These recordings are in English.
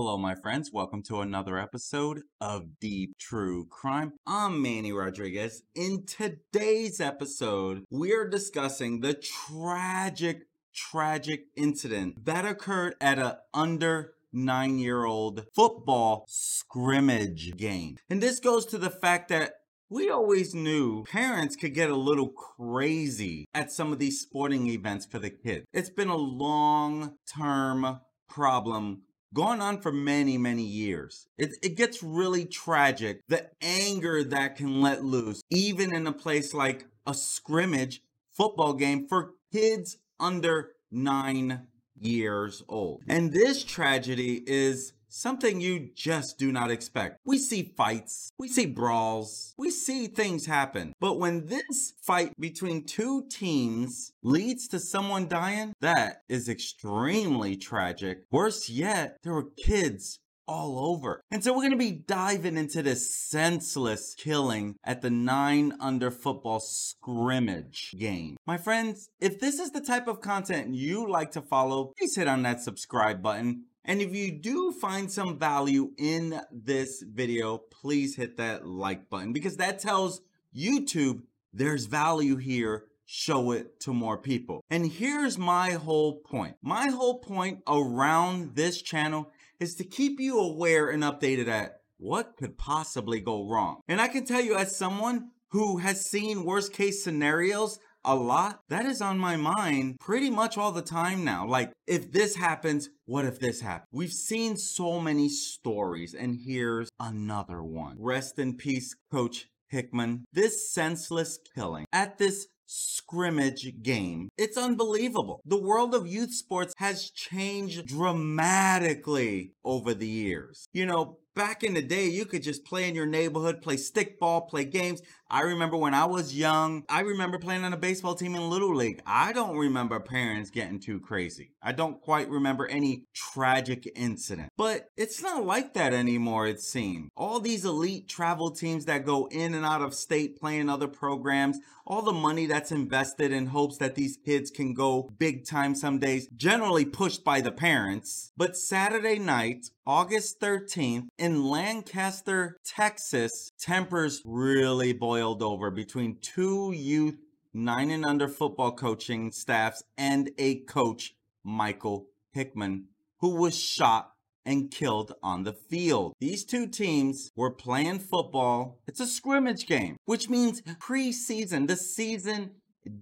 Hello, my friends. Welcome to another episode of Deep True Crime. I'm Manny Rodriguez. In today's episode, we are discussing the tragic, tragic incident that occurred at a under nine year old football scrimmage game. And this goes to the fact that we always knew parents could get a little crazy at some of these sporting events for the kids. It's been a long term problem going on for many, many years. It, it gets really tragic. The anger that can let loose, even in a place like a scrimmage football game for kids under nine years old. And this tragedy is something you just do not expect. We see fights, we see brawls, we see things happen. But when this fight between two teams leads to someone dying, that is extremely tragic. Worse yet, there were kids all over. And so we're going to be diving into this senseless killing at the nine under football scrimmage game. My friends, if this is the type of content you like to follow, please hit on that subscribe button. And if you do find some value in this video, please hit that like button because that tells YouTube there's value here show it to more people. And here's my whole point. My whole point around this channel is to keep you aware and updated at what could possibly go wrong. And I can tell you, as someone who has seen worst case scenarios a lot, that is on my mind pretty much all the time now. Like, if this happens, what if this happens? We've seen so many stories, and here's another one. Rest in peace, Coach Hickmon. This senseless killing at this scrimmage game. It's unbelievable. The world of youth sports has changed dramatically over the years. You know, back in the day, you could just play in your neighborhood, play stickball, play games. I remember when I was young, I remember playing on a baseball team in Little League. I don't remember parents getting too crazy. I don't quite remember any tragic incident. But it's not like that anymore, it seems. All these elite travel teams that go in and out of state playing other programs, all the money that's invested in hopes that these kids can go big time some days, generally pushed by the parents. But Saturday night, August 13th, in Lancaster, Texas, tempers really boiled over between two youth nine and under football coaching staffs and a coach, Michael Hickmon, who was shot and killed on the field. These two teams were playing football. It's a scrimmage game, which means preseason. The season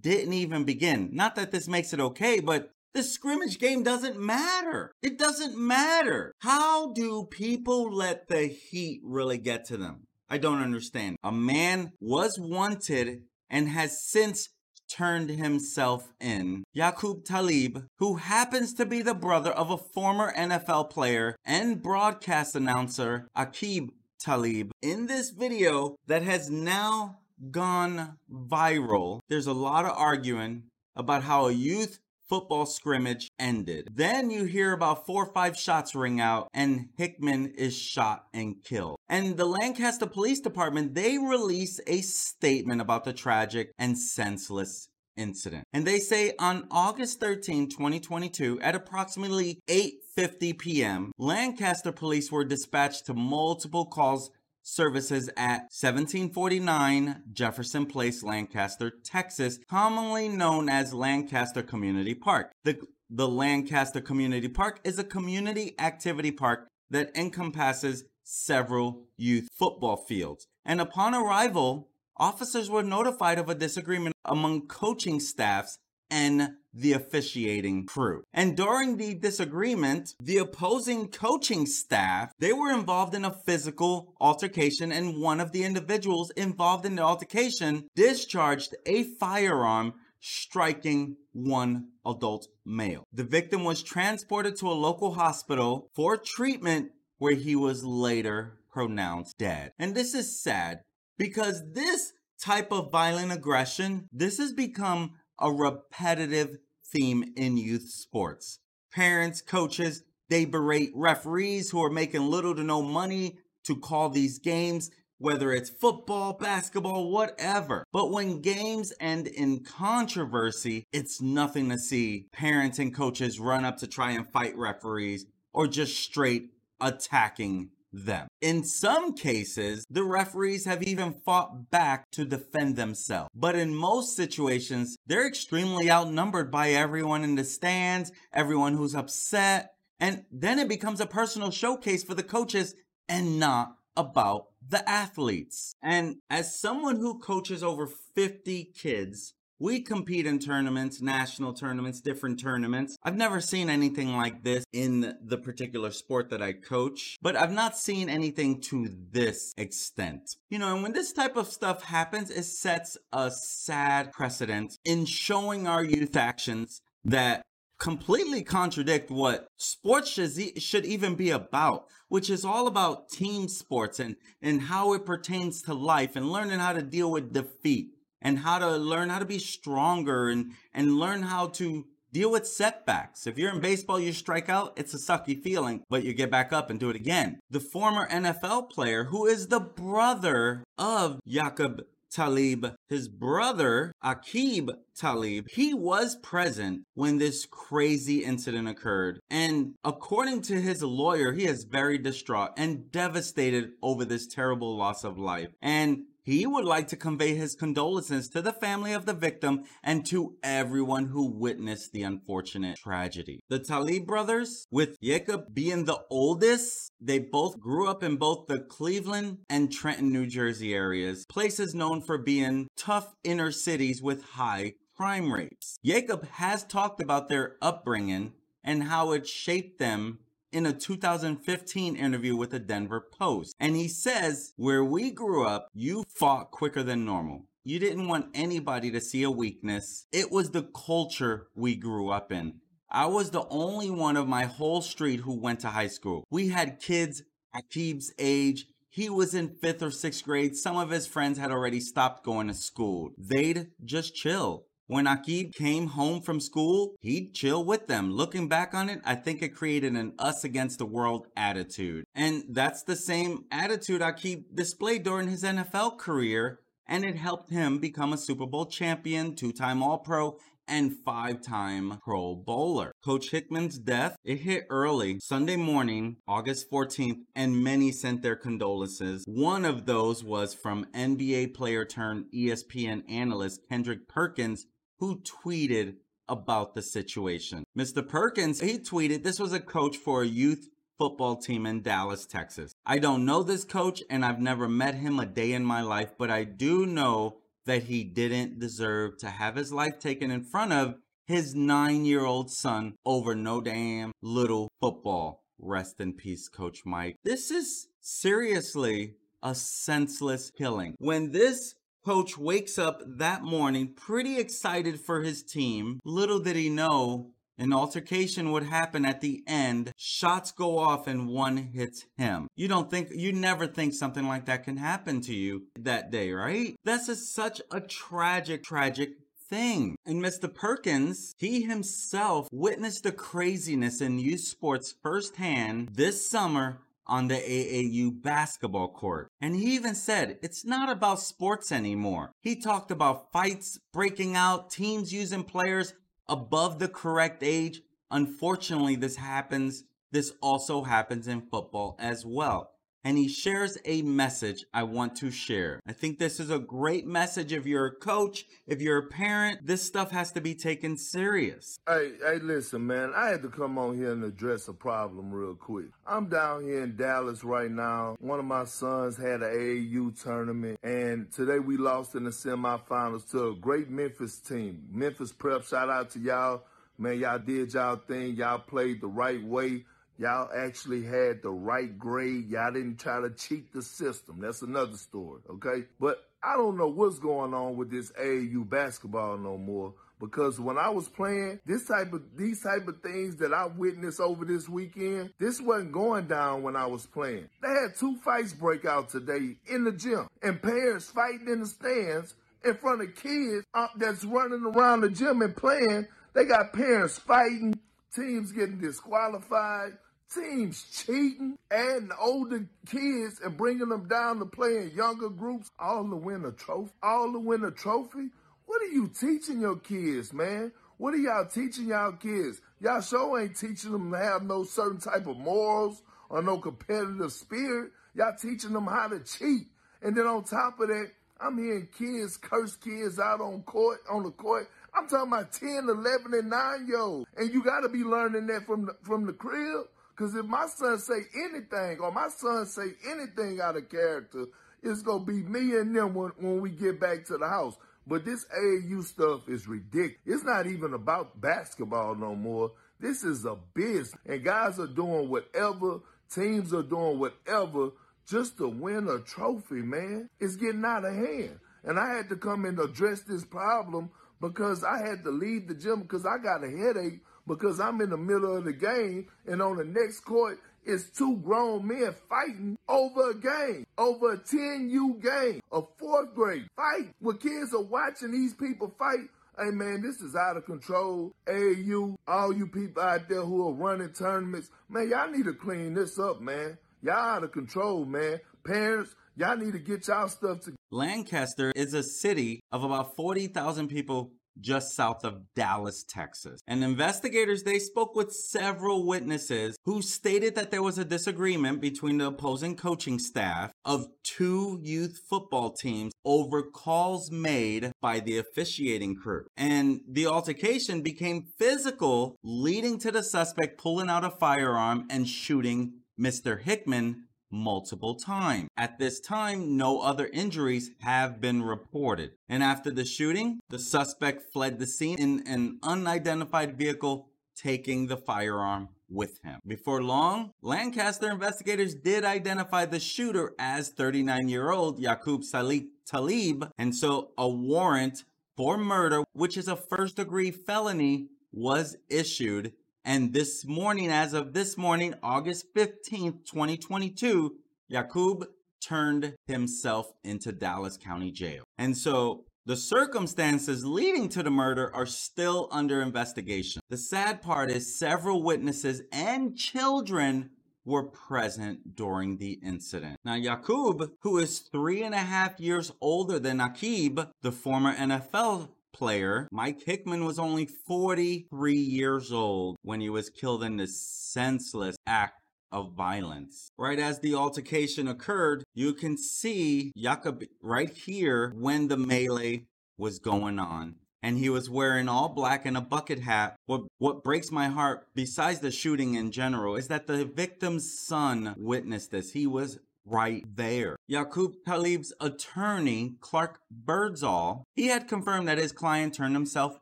didn't even begin. Not that this makes it okay, but the scrimmage game doesn't matter. It doesn't matter. How do people let the heat really get to them? I don't understand. A man was wanted and has since turned himself in. Yaqub Talib, who happens to be the brother of a former NFL player and broadcast announcer, Aqib Talib, in this video that has now gone viral, there's a lot of arguing about how a youth football scrimmage ended. Then you hear about four or five shots ring out and Hickmon is shot and killed. And the Lancaster Police Department, they release a statement about the tragic and senseless incident. And they say on August 13, 2022, at approximately 8:50 p.m., Lancaster police were dispatched to multiple calls services at 1749 Jefferson Place, Lancaster, Texas, commonly known as Lancaster Community Park. The, the Lancaster Community Park is a community activity park that encompasses several youth football fields. And upon arrival, officers were notified of a disagreement among coaching staffs and the officiating crew. And during the disagreement, the opposing coaching staff, they were involved in a physical altercation and one of the individuals involved in the altercation discharged a firearm striking one adult male. The victim was transported to a local hospital for treatment where he was later pronounced dead. And this is sad because this type of violent aggression, this has become a repetitive theme in youth sports. Parents, coaches, they berate referees who are making little to no money to call these games, whether it's football, basketball, whatever. But when games end in controversy, it's nothing to see parents and coaches run up to try and fight referees or just straight attacking them. In some cases, the referees have even fought back to defend themselves. But in most situations, they're extremely outnumbered by everyone in the stands, everyone who's upset, and then it becomes a personal showcase for the coaches and not about the athletes. And as someone who coaches over 50 kids, we compete in tournaments, national tournaments, different tournaments. I've never seen anything like this in the particular sport that I coach, but I've not seen anything to this extent. You know, and when this type of stuff happens, it sets a sad precedent in showing our youth actions that completely contradict what sports should, even be about, which is all about team sports and, and how it pertains to life and learning how to deal with defeat and how to learn how to be stronger and, and learn how to deal with setbacks. If you're in baseball, you strike out, it's a sucky feeling, but you get back up and do it again. The former NFL player who is the brother of Yaqub Talib, his brother, Aqib Talib, he was present when this crazy incident occurred. And according to his lawyer, he is very distraught and devastated over this terrible loss of life. And he would like to convey his condolences to the family of the victim and to everyone who witnessed the unfortunate tragedy. The Talib brothers, with Yaqub being the oldest, they both grew up in both the Cleveland and Trenton, New Jersey areas, places known for being tough inner cities with high crime rates. Yaqub has talked about their upbringing and how it shaped them in a 2015 interview with the Denver Post. And he says, Where we grew up, you fought quicker than normal. You didn't want anybody to see a weakness. It was the culture we grew up in. I was the only one of my whole street who went to high school. We had kids Aqib's age. He was in fifth or sixth grade. Some of his friends had already stopped going to school. They'd just chill. When Aqib came home from school, he'd chill with them. Looking back on it, I think it created an us against the world attitude. And that's the same attitude Aqib displayed during his NFL career, and it helped him become a Super Bowl champion, two time All Pro, and five time Pro Bowler. Coach Hickmon's death, it hit early Sunday morning, August 14th, and many sent their condolences. One of those was from NBA player turned ESPN analyst Kendrick Perkins, who tweeted about the situation. Mr. Perkins, he tweeted this was a coach for a youth football team in Dallas, Texas. I don't know this coach and I've never met him a day in my life, but I do know that he didn't deserve to have his life taken in front of his nine year old son over no damn little football. Rest in peace, Coach Mike. This is seriously a senseless killing. When this coach wakes up that morning pretty excited for his team. Little did he know an altercation would happen at the end. Shots go off and one hits him. You don't think, you never think something like that can happen to you that day, right? This is such a tragic, tragic thing. And Mr. Perkins, he himself witnessed the craziness in youth sports firsthand this summer on the AAU basketball court. And he even said it's not about sports anymore. He talked about fights breaking out, teams using players above the correct age. Unfortunately, this happens. This also happens in football as well and he shares a message I want to share. I think this is a great message if you're a coach, if you're a parent, this stuff has to be taken serious. Hey, hey, listen, man, I had to come on here and address a problem real quick. I'm down here in Dallas right now. One of my sons had an AAU tournament, and today we lost in the semifinals to a great Memphis team. Memphis Prep, shout out to y'all. Man, y'all did y'all thing. Y'all played the right way. Y'all actually had the right grade. Y'all didn't try to cheat the system. That's another story, okay? But I don't know what's going on with this AAU basketball no more because when I was playing, this type of these type of things that I witnessed over this weekend, this wasn't going down when I was playing. They had two fights break out today in the gym, and parents fighting in the stands in front of kids uh, that's running around the gym and playing. They got parents fighting, teams getting disqualified teams cheating, adding older kids and bringing them down to play in younger groups, all to win a trophy, all to win a trophy. What are you teaching your kids, man? What are y'all teaching y'all kids? Y'all sure ain't teaching them to have no certain type of morals or no competitive spirit. Y'all teaching them how to cheat. And then on top of that, I'm hearing kids curse kids out on court, on the court. I'm talking about 10, 11, and 9 year olds. And you got to be learning that from the, from the crib. Because if my son say anything or my son say anything out of character, it's going to be me and them when, when we get back to the house. But this AAU stuff is ridiculous. It's not even about basketball no more. This is a business. And guys are doing whatever, teams are doing whatever just to win a trophy, man. It's getting out of hand. And I had to come and address this problem because I had to leave the gym because I got a headache because I'm in the middle of the game and on the next court it's two grown men fighting over a game, over a 10U game, a fourth grade fight where kids are watching these people fight. Hey man, this is out of control. AU, all you people out there who are running tournaments, man, y'all need to clean this up, man. Y'all out of control, man. Parents, y'all need to get y'all stuff together. Lancaster is a city of about 40,000 people just south of Dallas, Texas. And investigators, they spoke with several witnesses who stated that there was a disagreement between the opposing coaching staff of two youth football teams over calls made by the officiating crew. And the altercation became physical, leading to the suspect pulling out a firearm and shooting Mr. Hickmon multiple times. At this time, no other injuries have been reported. And after the shooting, the suspect fled the scene in an unidentified vehicle, taking the firearm with him. Before long, Lancaster investigators did identify the shooter as 39 year old Yaqub Salih Talib, and so a warrant for murder, which is a first degree felony, was issued and this morning, as of this morning, August 15th, 2022, Yaqub turned himself into Dallas County Jail. And so the circumstances leading to the murder are still under investigation. The sad part is several witnesses and children were present during the incident. Now, Yaqub, who is three and a half years older than Aqib, the former NFL player, Mike Hickmon was only 43 years old when he was killed in this senseless act of violence. Right as the altercation occurred, you can see Yaqub right here when the melee was going on. And he was wearing all black and a bucket hat. What what breaks my heart, besides the shooting in general, is that the victim's son witnessed this. He was right there. Yaqub Talib's attorney, Clark Birdsall, he had confirmed that his client turned himself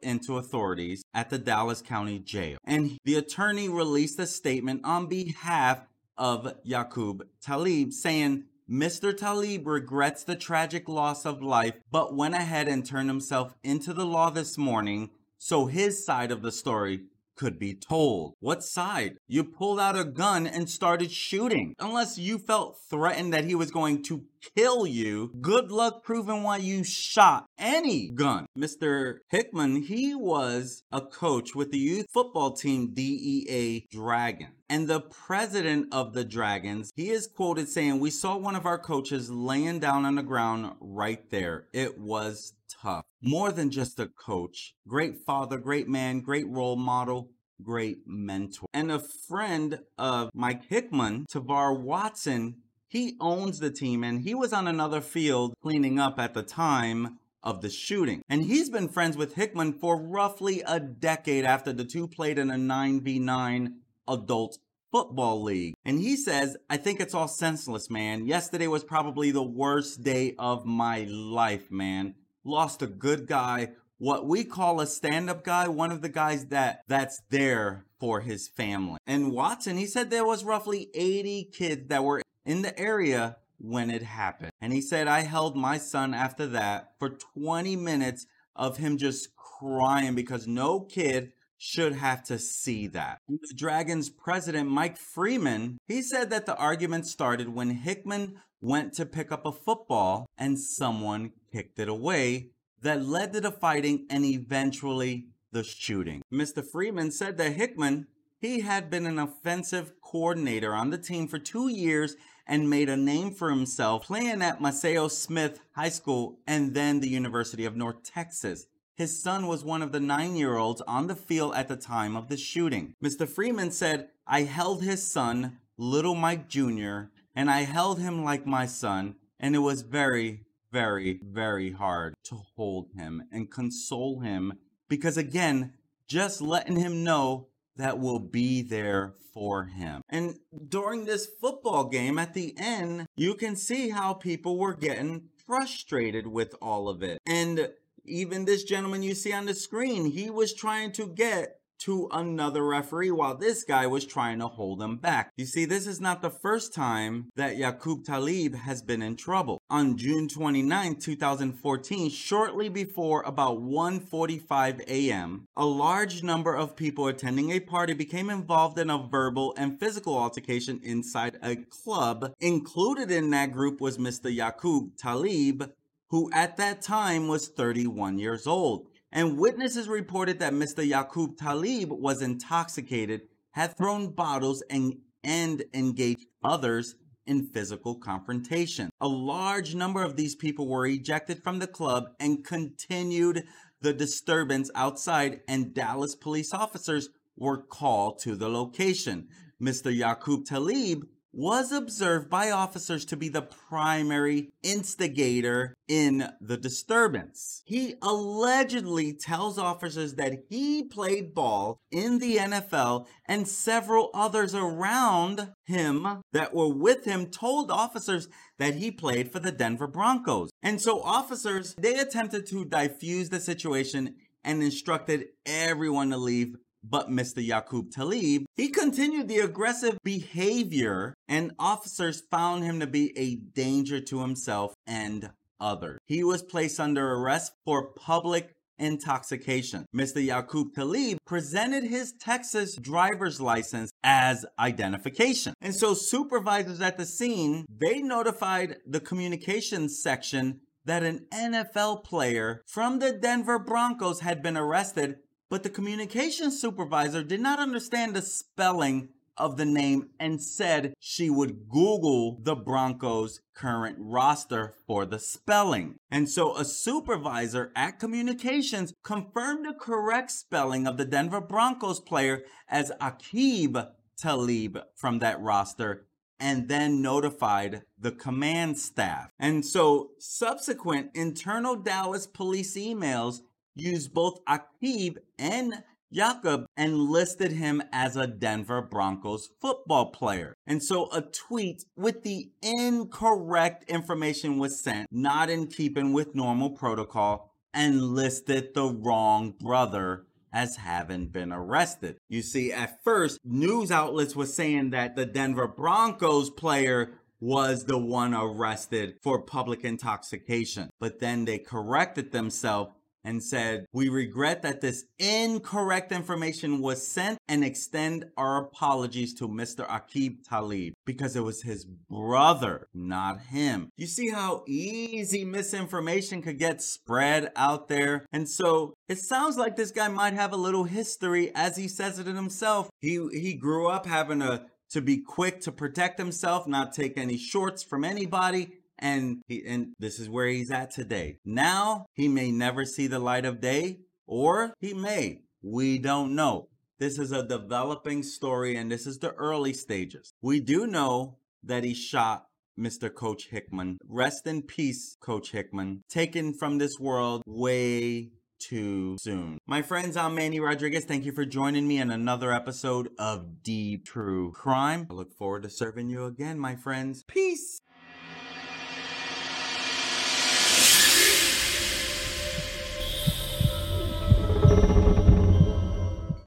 into authorities at the Dallas County Jail. And the attorney released a statement on behalf of Yaqub Talib saying, Mr. Talib regrets the tragic loss of life, but went ahead and turned himself into the law this morning so his side of the story could be told. What side? You pulled out a gun and started shooting. Unless you felt threatened that he was going to kill you, good luck proving why you shot any gun. Mr. Hickmon, he was a coach with the youth football team DEA Dragon. And the president of the Dragons, he is quoted saying, We saw one of our coaches laying down on the ground right there. It was tough. More than just a coach, great father, great man, great role model, great mentor. And a friend of Mike Hickmon, Tavar Watson, he owns the team and he was on another field cleaning up at the time of the shooting. And he's been friends with Hickmon for roughly a decade after the two played in a 9v9 adult football league. And he says, I think it's all senseless, man. Yesterday was probably the worst day of my life, man lost a good guy, what we call a stand-up guy, one of the guys that that's there for his family. And Watson, he said there was roughly 80 kids that were in the area when it happened. And he said I held my son after that for 20 minutes of him just crying because no kid should have to see that. The Dragons president Mike Freeman, he said that the argument started when Hickmon went to pick up a football and someone kicked it away that led to the fighting and eventually the shooting. Mr. Freeman said that Hickmon, he had been an offensive coordinator on the team for two years and made a name for himself playing at Maceo Smith High School and then the University of North Texas. His son was one of the nine year olds on the field at the time of the shooting. Mr. Freeman said, I held his son little Mike Jr., and I held him like my son, and it was very, very, very hard to hold him and console him because, again, just letting him know that we'll be there for him. And during this football game at the end, you can see how people were getting frustrated with all of it. And even this gentleman you see on the screen, he was trying to get to another referee while this guy was trying to hold him back. You see, this is not the first time that Yaqub Talib has been in trouble. On June 29, 2014, shortly before about 1:45 a.m., a large number of people attending a party became involved in a verbal and physical altercation inside a club. Included in that group was Mr. Yaqub Talib, who at that time was 31 years old and witnesses reported that Mr. Yaqub Talib was intoxicated, had thrown bottles, and, and engaged others in physical confrontation. A large number of these people were ejected from the club and continued the disturbance outside, and Dallas police officers were called to the location. Mr. Yaqub Talib was observed by officers to be the primary instigator in the disturbance. He allegedly tells officers that he played ball in the NFL and several others around him that were with him told officers that he played for the Denver Broncos. And so officers, they attempted to diffuse the situation and instructed everyone to leave but Mr. Yaqub Talib, he continued the aggressive behavior and officers found him to be a danger to himself and others. He was placed under arrest for public intoxication. Mr. Yaqub Talib presented his Texas driver's license as identification. And so supervisors at the scene, they notified the communications section that an NFL player from the Denver Broncos had been arrested but the communications supervisor did not understand the spelling of the name and said she would Google the Broncos' current roster for the spelling. And so a supervisor at communications confirmed the correct spelling of the Denver Broncos player as Aqib Talib from that roster and then notified the command staff. And so subsequent internal Dallas police emails used both Aqib and Yaqub and listed him as a Denver Broncos football player. And so a tweet with the incorrect information was sent, not in keeping with normal protocol, and listed the wrong brother as having been arrested. You see, at first, news outlets were saying that the Denver Broncos player was the one arrested for public intoxication. But then they corrected themselves and said, We regret that this incorrect information was sent and extend our apologies to Mr. Aqib Talib because it was his brother, not him. You see how easy misinformation could get spread out there? And so it sounds like this guy might have a little history as he says it himself. He he grew up having a to be quick to protect himself, not take any shorts from anybody, and he and this is where he's at today. Now he may never see the light of day, or he may. We don't know. This is a developing story, and this is the early stages. We do know that he shot Mr. Coach Hickmon. Rest in peace, Coach Hickmon. Taken from this world way too soon. My friends, I'm Manny Rodriguez. Thank you for joining me in another episode of Deep True Crime. I look forward to serving you again, my friends. Peace.